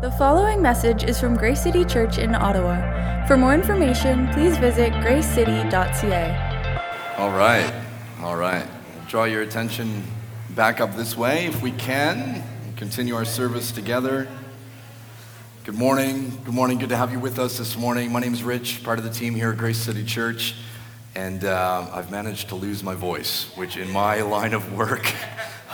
The following message is from Grace City Church in Ottawa. For more information, please visit gracecity.ca. All right, all right. Draw your attention back up this way if we can. Continue our service together. Good morning. Good morning. Good to have you with us this morning. My name is Rich, part of the team here at Grace City Church, and uh, I've managed to lose my voice, which in my line of work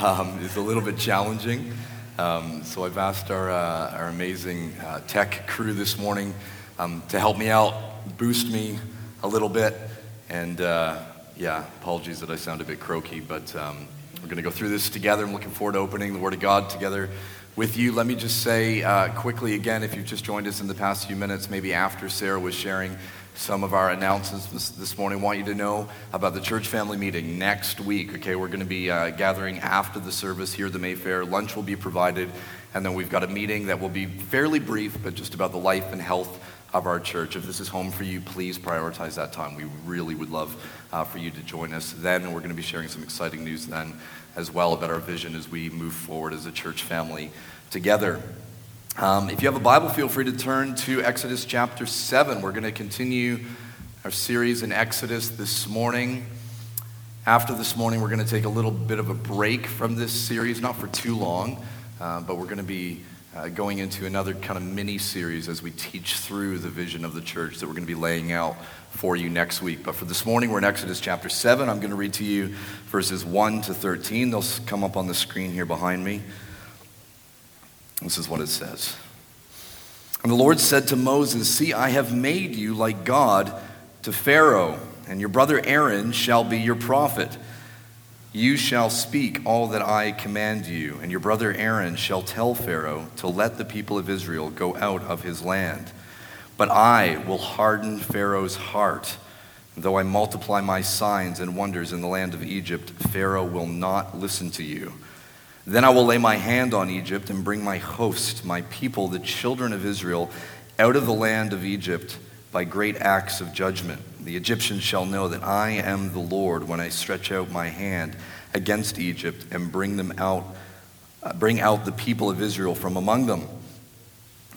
um, is a little bit challenging. Um, so I've asked our, uh, our amazing uh, tech crew this morning um, to help me out, boost me a little bit. And uh, yeah, apologies that I sound a bit croaky, but um, we're going to go through this together. I'm looking forward to opening the Word of God together with you. Let me just say uh, quickly again, if you've just joined us in the past few minutes, maybe after Sarah was sharing some of our announcements this, morning. I want you to know about the church family meeting next week. Okay, we're going to be uh, gathering after the service here at the Mayfair. Lunch will be provided, and then we've got a meeting that will be fairly brief, but just about the life and health of our church. If this is home for you, please prioritize that time. We really would love uh, for you to join us then. We're going to be sharing some exciting news then as well about our vision as we move forward as a church family together. Um, if you have a Bible, feel free to turn to Exodus chapter 7. We're going to continue our series in Exodus this morning. After this morning, we're going to take a little bit of a break from this series, not for too long, uh, but we're going to be uh, going into another kind of mini series as we teach through the vision of the church that we're going to be laying out for you next week. But for this morning, we're in Exodus chapter 7. I'm going to read to you verses 1 to 13. They'll come up on the screen here behind me. This is what it says. And the Lord said to Moses, See, I have made you like God to Pharaoh, and your brother Aaron shall be your prophet. You shall speak all that I command you, and your brother Aaron shall tell Pharaoh to let the people of Israel go out of his land. But I will harden Pharaoh's heart. Though I multiply my signs and wonders in the land of Egypt, Pharaoh will not listen to you. Then I will lay my hand on Egypt and bring my host, my people, the children of Israel, out of the land of Egypt by great acts of judgment. The Egyptians shall know that I am the Lord when I stretch out my hand against Egypt and bring them out, uh, bring out the people of Israel from among them.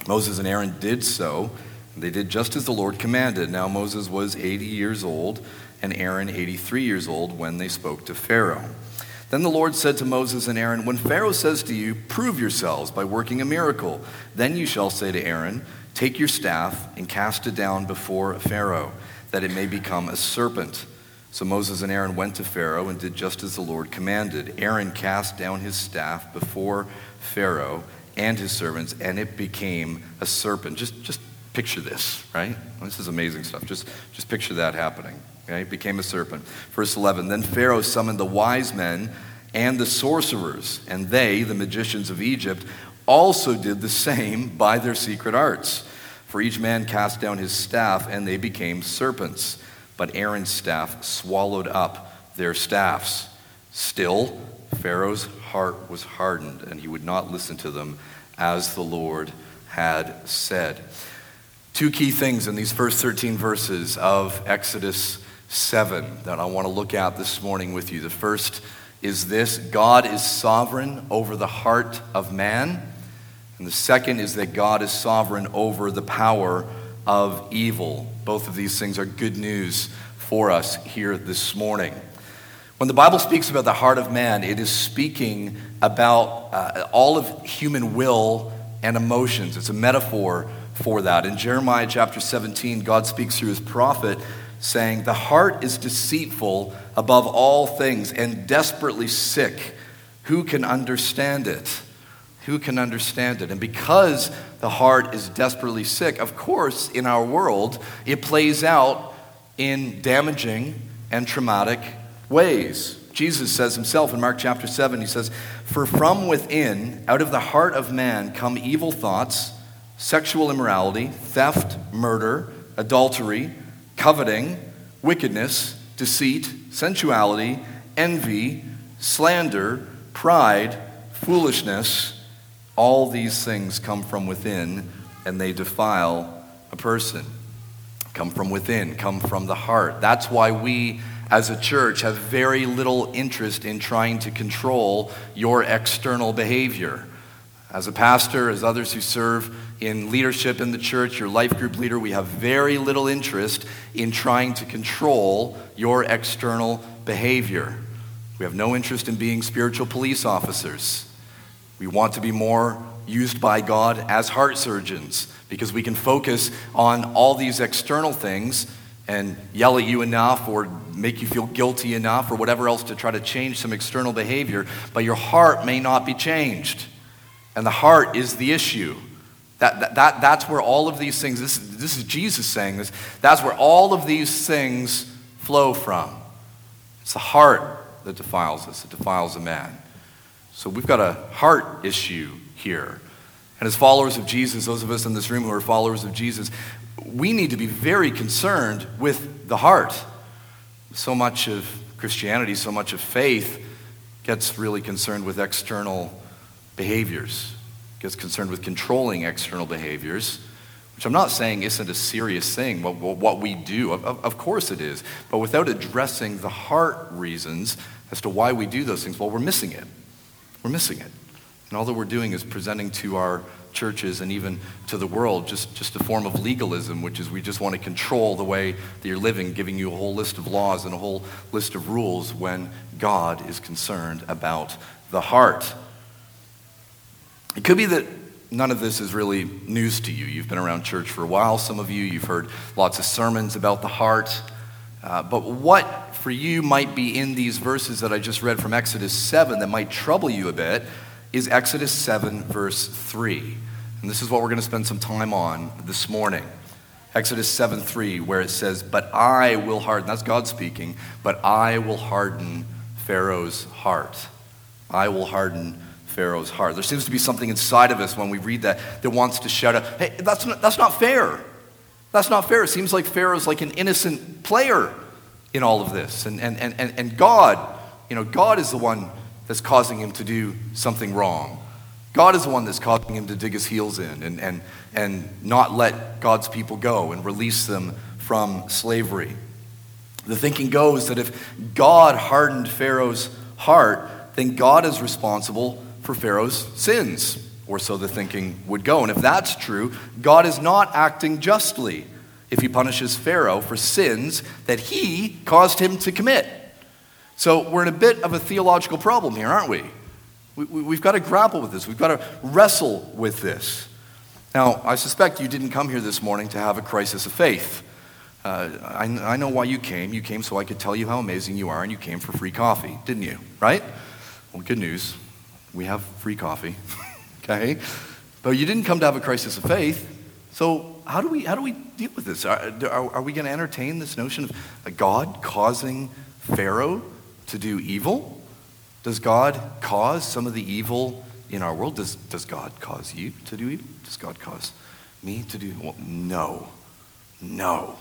Moses and Aaron did so. They did just as the Lord commanded. Now Moses was 80 years old and Aaron 83 years old when they spoke to Pharaoh. Then the Lord said to Moses and Aaron, When Pharaoh says to you, Prove yourselves by working a miracle, then you shall say to Aaron, Take your staff and cast it down before Pharaoh, that it may become a serpent. So Moses and Aaron went to Pharaoh and did just as the Lord commanded. Aaron cast down his staff before Pharaoh and his servants, and it became a serpent. Just, just picture this, right? This is amazing stuff. Just, just picture that happening. Okay, became a serpent. Verse 11 Then Pharaoh summoned the wise men and the sorcerers, and they, the magicians of Egypt, also did the same by their secret arts. For each man cast down his staff, and they became serpents. But Aaron's staff swallowed up their staffs. Still, Pharaoh's heart was hardened, and he would not listen to them as the Lord had said. Two key things in these first 13 verses of Exodus 7 that I want to look at this morning with you. The first is this God is sovereign over the heart of man. And the second is that God is sovereign over the power of evil. Both of these things are good news for us here this morning. When the Bible speaks about the heart of man, it is speaking about uh, all of human will and emotions. It's a metaphor for that. In Jeremiah chapter 17, God speaks through his prophet saying, The heart is deceitful above all things and desperately sick. Who can understand it? Who can understand it? And because the heart is desperately sick, of course, in our world, it plays out in damaging and traumatic ways. Jesus says himself in Mark chapter 7, he says, For from within, out of the heart of man, come evil thoughts, sexual immorality, theft, murder, adultery coveting, wickedness, deceit, sensuality, envy, slander, pride, foolishness. All these things come from within and they defile a person. Come from within, come from the heart. That's why we as a church have very little interest in trying to control your external behavior. As a pastor, as others who serve in leadership in the church, your life group leader, we have very little interest in trying to control your external behavior. We have no interest in being spiritual police officers. We want to be more used by God as heart surgeons because we can focus on all these external things and yell at you enough or make you feel guilty enough or whatever else to try to change some external behavior, but your heart may not be changed. And the heart is the issue. That, that, that, that's where all of these things, this, this is Jesus saying this, that's where all of these things flow from. It's the heart that defiles us, it defiles a man. So we've got a heart issue here. And as followers of Jesus, those of us in this room who are followers of Jesus, we need to be very concerned with the heart. So much of Christianity, so much of faith gets really concerned with external behaviors, gets concerned with controlling external behaviors, which I'm not saying isn't a serious thing, what, what we do. Of, of course it is. But without addressing the heart reasons as to why we do those things, well, we're missing it. We're missing it. And all that we're doing is presenting to our churches and even to the world just, just a form of legalism, which is we just want to control the way that you're living, giving you a whole list of laws and a whole list of rules when God is concerned about the heart. It could be that none of this is really news to you. You've been around church for a while, some of you, you've heard lots of sermons about the heart. Uh, but what for you might be in these verses that I just read from Exodus 7 that might trouble you a bit is Exodus 7, verse 3. And this is what we're going to spend some time on this morning. Exodus 7 3, where it says, But I will harden, that's God speaking, but I will harden Pharaoh's heart. I will harden Pharaoh's heart. There seems to be something inside of us when we read that that wants to shout out, hey, that's not, that's not fair. That's not fair. It seems like Pharaoh's like an innocent player in all of this. And, and, and, and God, you know, God is the one that's causing him to do something wrong. God is the one that's causing him to dig his heels in and, and, and not let God's people go and release them from slavery. The thinking goes that if God hardened Pharaoh's heart, then God is responsible for Pharaoh's sins, or so the thinking would go. And if that's true, God is not acting justly if he punishes Pharaoh for sins that he caused him to commit. So we're in a bit of a theological problem here, aren't we? we have got to grapple with this. We've got to wrestle with this. Now, I suspect you didn't come here this morning to have a crisis of faith. Uh, I, I know why you came. You came so I could tell you how amazing you are, and you came for free coffee, didn't you? Right? Well, good news we have free coffee, okay? But you didn't come to have a crisis of faith. So how do we, how do we deal with this? Are, are, are we going to entertain this notion of a God causing Pharaoh to do evil? Does God cause some of the evil in our world? Does, does God cause you to do evil? Does God cause me to do well, No. No.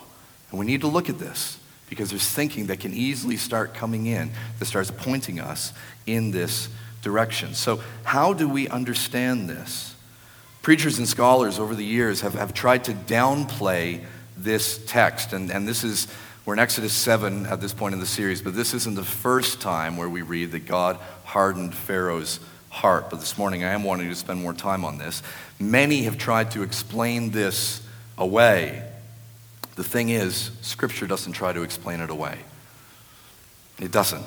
And we need to look at this because there's thinking that can easily start coming in that starts pointing us in this direction. So, how do we understand this? Preachers and scholars over the years have, have tried to downplay this text, and, and this is, we're in Exodus 7 at this point in the series, but this isn't the first time where we read that God hardened Pharaoh's heart. But this morning I am wanting to spend more time on this. Many have tried to explain this away. The thing is, Scripture doesn't try to explain it away. It doesn't.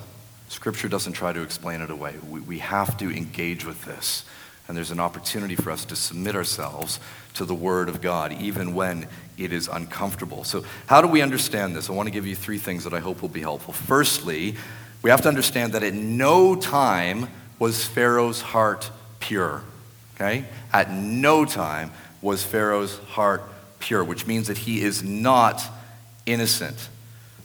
Scripture doesn't try to explain it away. We, we have to engage with this. And there's an opportunity for us to submit ourselves to the Word of God, even when it is uncomfortable. So, how do we understand this? I want to give you three things that I hope will be helpful. Firstly, we have to understand that at no time was Pharaoh's heart pure. Okay? At no time was Pharaoh's heart pure, which means that he is not innocent.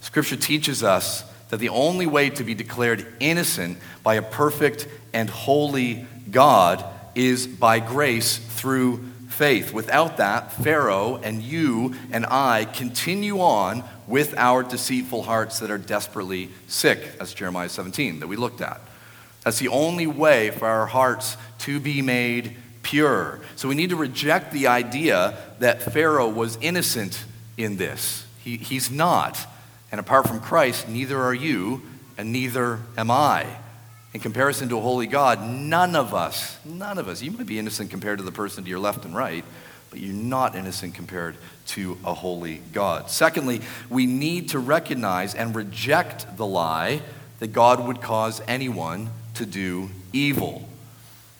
Scripture teaches us that the only way to be declared innocent by a perfect and holy God is by grace through faith. Without that, Pharaoh and you and I continue on with our deceitful hearts that are desperately sick. That's Jeremiah 17 that we looked at. That's the only way for our hearts to be made pure. So we need to reject the idea that Pharaoh was innocent in this. He, he's not. And apart from Christ, neither are you, and neither am I. in comparison to a holy God, none of us, none of us, you might be innocent compared to the person to your left and right, but you're not innocent compared to a holy God. Secondly, we need to recognize and reject the lie that God would cause anyone to do evil.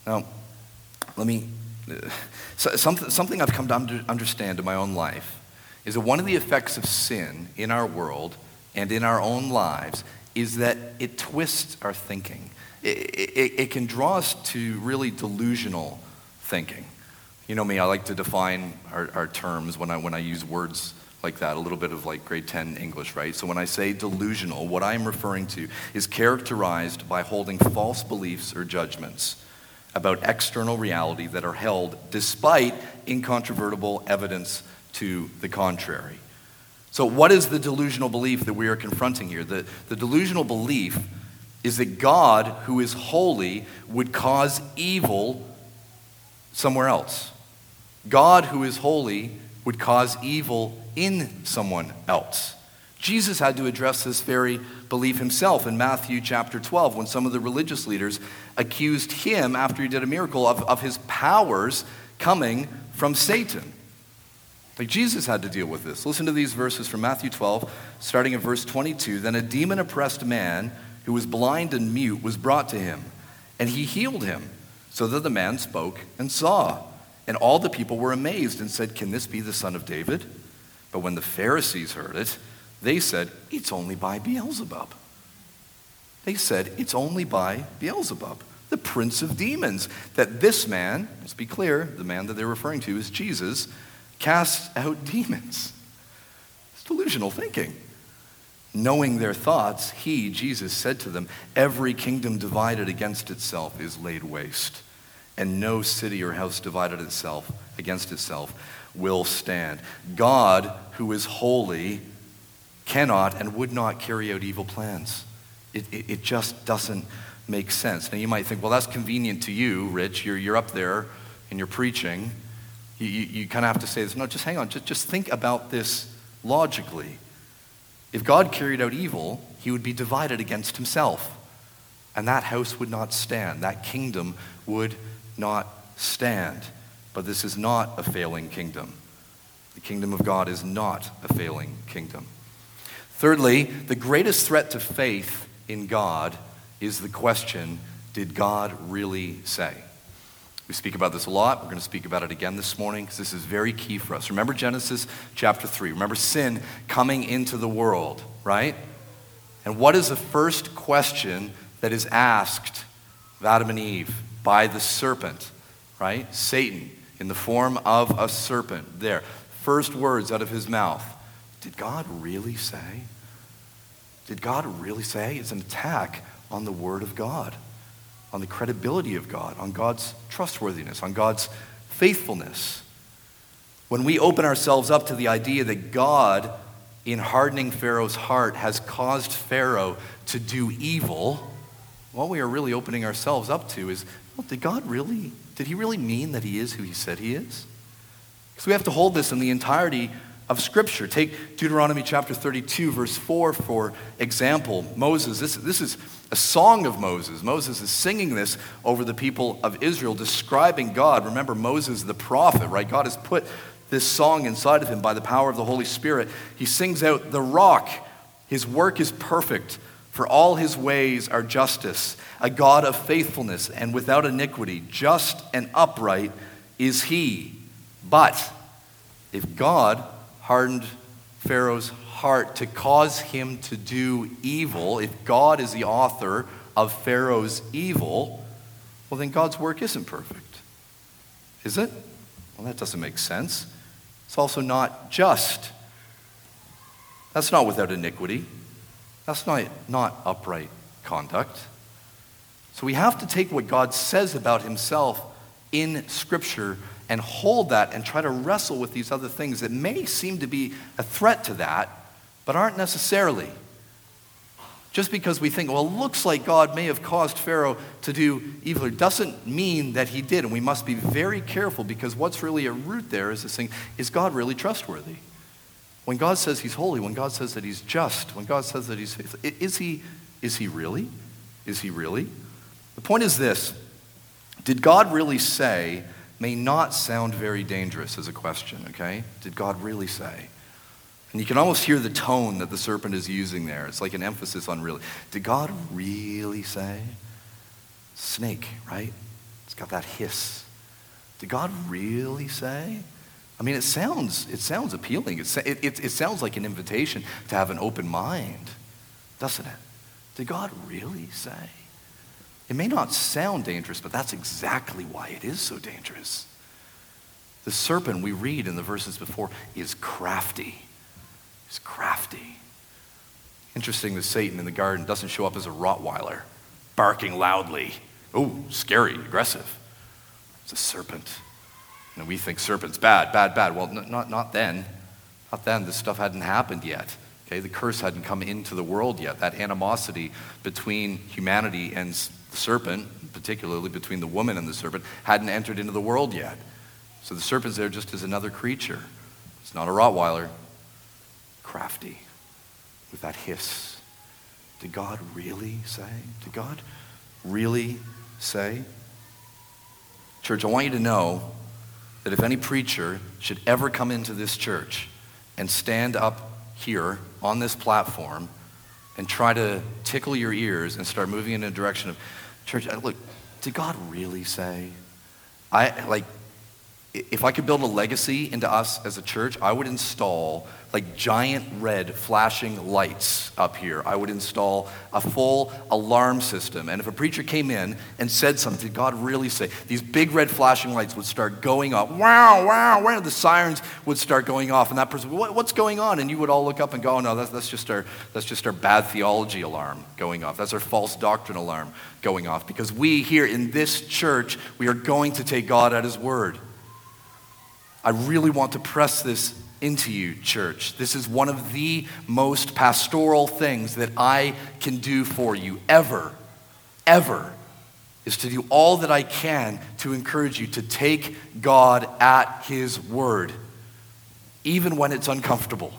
Now, let me, uh, something, something I've come to understand in my own life is that one of the effects of sin in our world and in our own lives is that it twists our thinking it, it, it can draw us to really delusional thinking. You know me, I like to define our, our terms when I, when I use words like that, a little bit of like grade 10 English, right? So when I say delusional, what I am referring to is characterized by holding false beliefs or judgments about external reality that are held despite incontrovertible evidence to the contrary. So, what is the delusional belief that we are confronting here? The, the delusional belief is that God, who is holy, would cause evil somewhere else. God, who is holy, would cause evil in someone else. Jesus had to address this very belief himself in Matthew chapter 12 when some of the religious leaders accused him, after he did a miracle, of, of his powers coming from Satan. Like Jesus had to deal with this. Listen to these verses from Matthew 12, starting at verse 22. Then a demon oppressed man who was blind and mute, was brought to him, and he healed him, so that the man spoke and saw. And all the people were amazed and said, Can this be the son of David? But when the Pharisees heard it, they said, It's only by Beelzebub. They said, It's only by Beelzebub, the prince of demons, that this man, let's be clear, the man that they're referring to is Jesus, casts out demons. It's delusional thinking. Knowing their thoughts, he, Jesus, said to them, Every kingdom divided against itself is laid waste, and no city or house divided itself against itself will stand. God, who is holy, cannot and would not carry out evil plans. It, it, it just doesn't make sense. Now, you might think, well, that's convenient to you, Rich. You're, you're up there and you're preaching. You, you, you kind of have to say this. No, just hang on. Just, just think about this logically. If God carried out evil, he would be divided against himself. And that house would not stand. That kingdom would not stand. But this is not a failing kingdom. The kingdom of God is not a failing kingdom. Thirdly, the greatest threat to faith in God is the question did God really say? We speak about this a lot. We're going to speak about it again this morning because this is very key for us. Remember Genesis chapter 3. Remember sin coming into the world, right? And what is the first question that is asked of Adam and Eve by the serpent, right? Satan, in the form of a serpent, there. First words out of his mouth Did God really say? Did God really say? It's an attack on the Word of God on the credibility of God, on God's trustworthiness, on God's faithfulness. When we open ourselves up to the idea that God, in hardening Pharaoh's heart, has caused Pharaoh to do evil, what we are really opening ourselves up to is well, did God really, did he really mean that he is who he said he is? Because we have to hold this in the entirety of Scripture. Take Deuteronomy chapter 32, verse 4, for example. Moses, this, this is a song of Moses. Moses is singing this over the people of Israel, describing God. Remember, Moses, the prophet, right? God has put this song inside of him by the power of the Holy Spirit. He sings out, The rock, his work is perfect, for all his ways are justice, a God of faithfulness and without iniquity, just and upright is he. But if God hardened Pharaoh's heart to cause him to do evil, if God is the author of Pharaoh's evil, well, then God's work isn't perfect. Is it? Well, that doesn't make sense. It's also not just. That's not without iniquity. That's not, not upright conduct. So we have to take what God says about himself in Scripture and hold that and try to wrestle with these other things that may seem to be a threat to that, but aren't necessarily. Just because we think, well, it looks like God may have caused Pharaoh to do evil, doesn't mean that he did. And we must be very careful because what's really a root there is this thing is God really trustworthy? When God says he's holy, when God says that he's just, when God says that he's faithful, is he, is he really? Is he really? The point is this Did God really say, may not sound very dangerous as a question, okay? Did God really say? And you can almost hear the tone that the serpent is using there. It's like an emphasis on really. Did God really say? Snake, right? It's got that hiss. Did God really say? I mean, it sounds, it sounds appealing. It, it, it, it sounds like an invitation to have an open mind, doesn't it? Did God really say? It may not sound dangerous, but that's exactly why it is so dangerous. The serpent we read in the verses before is crafty. He's crafty. Interesting that Satan in the garden doesn't show up as a Rottweiler, barking loudly. Oh, scary, aggressive. It's a serpent. And we think serpent's bad, bad, bad. Well, n- not, not then. Not then. This stuff hadn't happened yet. Okay, the curse hadn't come into the world yet. That animosity between humanity and the serpent, particularly between the woman and the serpent, hadn't entered into the world yet. So the serpent's there just as another creature. It's not a Rottweiler. Crafty, with that hiss. Did God really say? Did God really say? Church, I want you to know that if any preacher should ever come into this church and stand up here on this platform and try to tickle your ears and start moving in a direction of church, uh, look, did God really say? I like if I could build a legacy into us as a church, I would install like giant red flashing lights up here. I would install a full alarm system. And if a preacher came in and said something, God really say? These big red flashing lights would start going off. Wow, wow, wow. The sirens would start going off. And that person, what, what's going on? And you would all look up and go, oh, no, that's, that's, just our, that's just our bad theology alarm going off. That's our false doctrine alarm going off. Because we here in this church, we are going to take God at His word. I really want to press this into you, church. This is one of the most pastoral things that I can do for you ever, ever, is to do all that I can to encourage you to take God at His word, even when it's uncomfortable.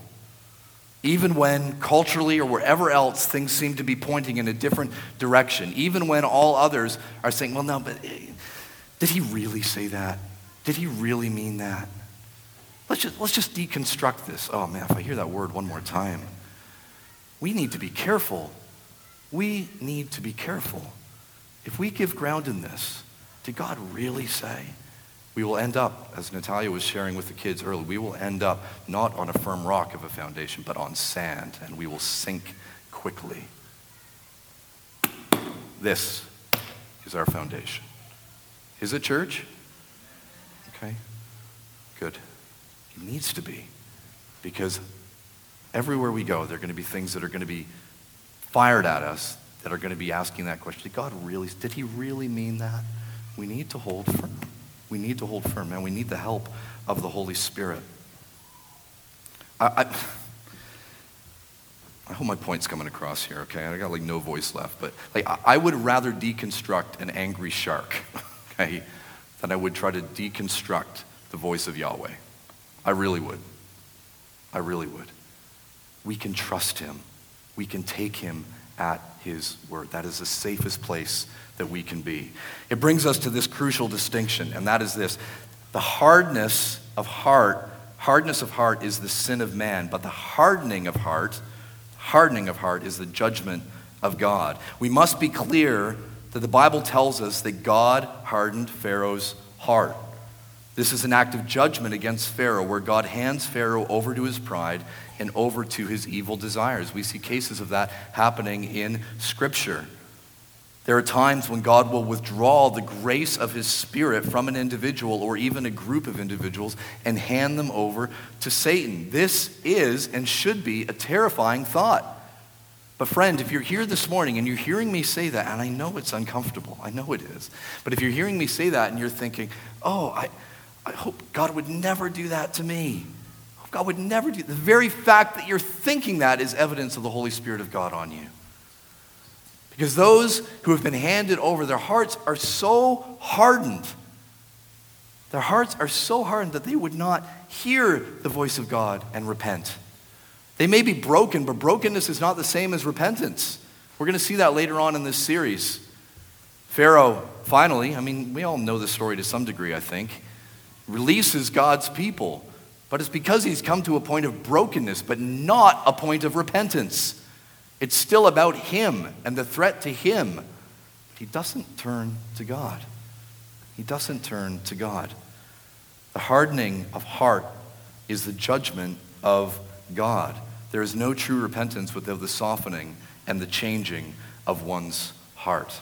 Even when culturally or wherever else things seem to be pointing in a different direction, even when all others are saying, well, no, but eh, did he really say that? Did he really mean that? Let's just, let's just deconstruct this. Oh man, if I hear that word one more time, we need to be careful. We need to be careful. If we give ground in this, did God really say? We will end up, as Natalia was sharing with the kids earlier, we will end up not on a firm rock of a foundation, but on sand, and we will sink quickly. This is our foundation. Is it church? Okay, good. It needs to be. Because everywhere we go, there are going to be things that are going to be fired at us that are going to be asking that question. Did God really, did he really mean that? We need to hold firm. We need to hold firm, and we need the help of the Holy Spirit. I, I, I hope my point's coming across here, okay? I got like no voice left, but like I, I would rather deconstruct an angry shark, okay, than I would try to deconstruct the voice of Yahweh. I really would. I really would. We can trust him. We can take him at his word. That is the safest place that we can be. It brings us to this crucial distinction, and that is this the hardness of heart. Hardness of heart is the sin of man, but the hardening of heart, hardening of heart is the judgment of God. We must be clear that the Bible tells us that God hardened Pharaoh's heart. This is an act of judgment against Pharaoh, where God hands Pharaoh over to his pride and over to his evil desires. We see cases of that happening in Scripture. There are times when God will withdraw the grace of his spirit from an individual or even a group of individuals and hand them over to Satan. This is and should be a terrifying thought. But, friend, if you're here this morning and you're hearing me say that, and I know it's uncomfortable, I know it is, but if you're hearing me say that and you're thinking, oh, I, I hope God would never do that to me. God would never do The very fact that you're thinking that is evidence of the Holy Spirit of God on you. Because those who have been handed over, their hearts are so hardened. Their hearts are so hardened that they would not hear the voice of God and repent. They may be broken, but brokenness is not the same as repentance. We're going to see that later on in this series. Pharaoh, finally, I mean, we all know the story to some degree, I think, releases God's people. But it's because he's come to a point of brokenness, but not a point of repentance. It's still about him and the threat to him. He doesn't turn to God. He doesn't turn to God. The hardening of heart is the judgment of God. There is no true repentance without the softening and the changing of one's heart.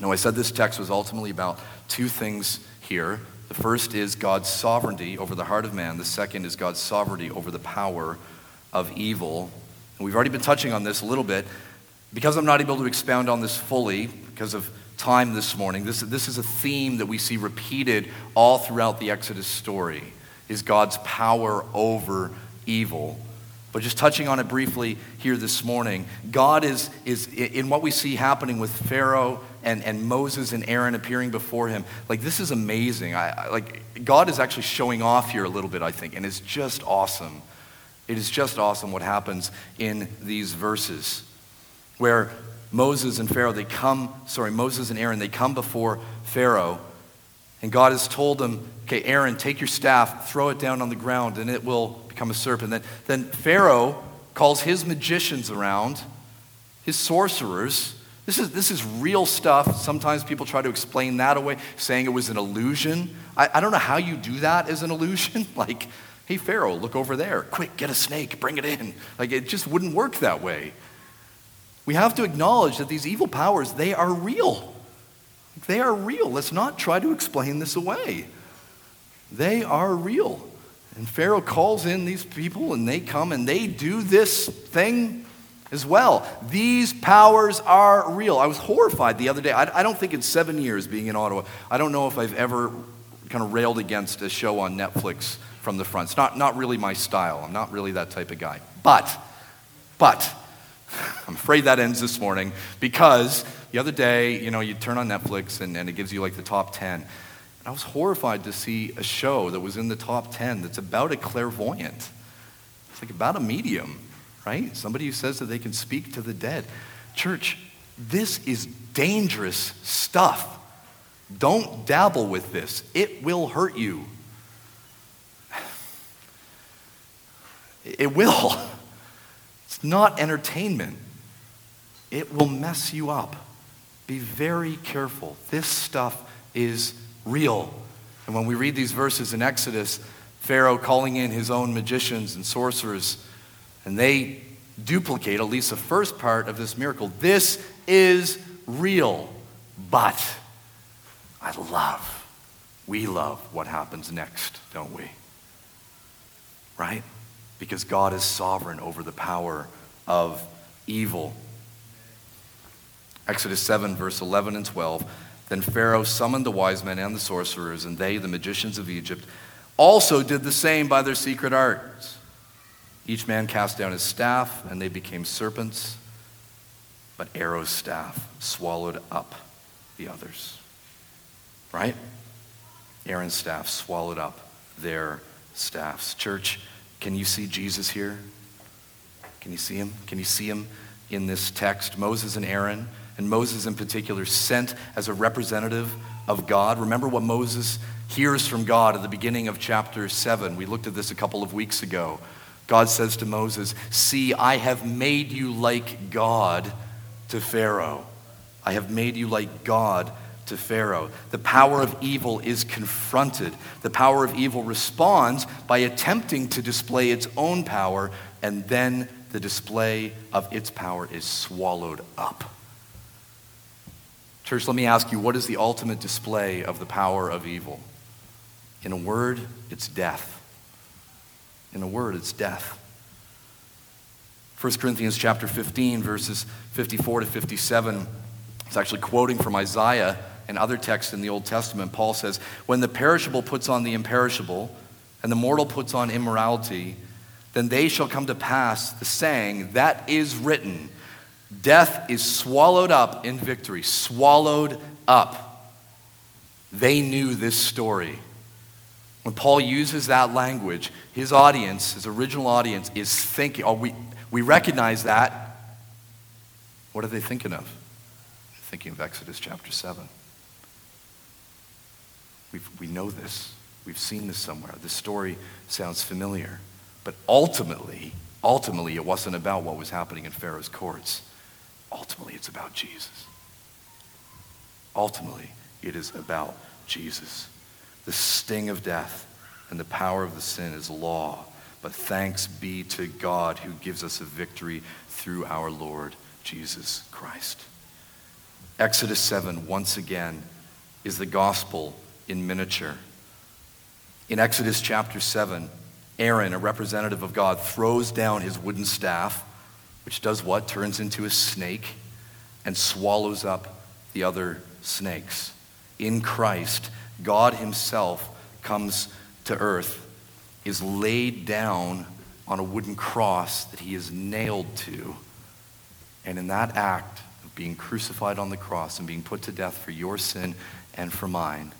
Now, I said this text was ultimately about two things here. The first is God's sovereignty over the heart of man, the second is God's sovereignty over the power of evil. And we've already been touching on this a little bit. Because I'm not able to expound on this fully because of time this morning, this, this is a theme that we see repeated all throughout the Exodus story is God's power over evil. But just touching on it briefly here this morning, God is, is in what we see happening with Pharaoh and, and Moses and Aaron appearing before him. Like, this is amazing. I, I, like, God is actually showing off here a little bit, I think, and it's just awesome. It is just awesome what happens in these verses where Moses and Pharaoh, they come, sorry, Moses and Aaron, they come before Pharaoh, and God has told them, okay, Aaron, take your staff, throw it down on the ground, and it will become a serpent. Then, then Pharaoh calls his magicians around, his sorcerers. This is, this is real stuff. Sometimes people try to explain that away, saying it was an illusion. I, I don't know how you do that as an illusion. like, hey, Pharaoh, look over there. Quick, get a snake, bring it in. Like, it just wouldn't work that way. We have to acknowledge that these evil powers, they are real. They are real. Let's not try to explain this away. They are real. And Pharaoh calls in these people, and they come and they do this thing as well. These powers are real. I was horrified the other day. I, I, don't think in seven years being in Ottawa, I don't know if I've ever kind of railed against a show on Netflix from the front. It's not, not really my style. I'm not really that type of guy. But, but, I'm afraid that ends this morning because the other day, you know, you turn on Netflix and, and it gives you like the top 10. And I was horrified to see a show that was in the top 10 that's about a clairvoyant. It's like about a medium, right? Somebody who says that they can speak to the dead. Church, this is dangerous stuff. Don't dabble with this, it will hurt you. It will. It's not entertainment, it will mess you up. Be very careful. This stuff is real. And when we read these verses in Exodus, Pharaoh calling in his own magicians and sorcerers, and they duplicate at least the first part of this miracle. This is real. But I love, we love what happens next, don't we? Right? Because God is sovereign over the power of evil. Exodus 7, verse 11 and 12. Then Pharaoh summoned the wise men and the sorcerers, and they, the magicians of Egypt, also did the same by their secret arts. Each man cast down his staff, and they became serpents, but Aaron's staff swallowed up the others. Right? Aaron's staff swallowed up their staffs. Church, can you see Jesus here? Can you see him? Can you see him in this text? Moses and Aaron and Moses in particular, sent as a representative of God. Remember what Moses hears from God at the beginning of chapter 7. We looked at this a couple of weeks ago. God says to Moses, See, I have made you like God to Pharaoh. I have made you like God to Pharaoh. The power of evil is confronted. The power of evil responds by attempting to display its own power, and then the display of its power is swallowed up. Church, let me ask you what is the ultimate display of the power of evil? In a word, it's death. In a word, it's death. 1 Corinthians chapter 15, verses 54 to 57. It's actually quoting from Isaiah and other texts in the Old Testament. Paul says, When the perishable puts on the imperishable, and the mortal puts on immorality, then they shall come to pass the saying that is written Death is swallowed up in victory, swallowed up. They knew this story. When Paul uses that language, his audience, his original audience, is thinking, oh, we, we recognize that. What are they thinking of? They're thinking of Exodus chapter 7. We've, we know this. We've seen this somewhere. The story sounds familiar. But ultimately, ultimately, it wasn't about what was happening in Pharaoh's courts. Ultimately, it's about Jesus. Ultimately, it is about Jesus. The sting of death and the power of the sin is law. But thanks be to God who gives us a victory through our Lord Jesus Christ. Exodus 7, once again, is the gospel in miniature. In Exodus chapter 7, Aaron, a representative of God, throws down his wooden staff, which does what? Turns into a snake and swallows up the other snakes. In Christ, God Himself comes to earth, is laid down on a wooden cross that He is nailed to. And in that act of being crucified on the cross and being put to death for your sin and for mine,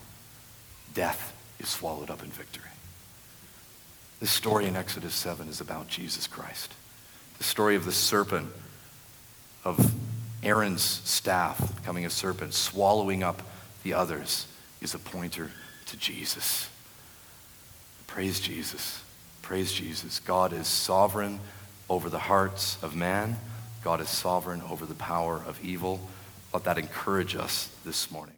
death is swallowed up in victory. This story in Exodus 7 is about Jesus Christ. The story of the serpent, of Aaron's staff becoming a serpent, swallowing up the others, is a pointer to Jesus. Praise Jesus. Praise Jesus. God is sovereign over the hearts of man. God is sovereign over the power of evil. Let that encourage us this morning.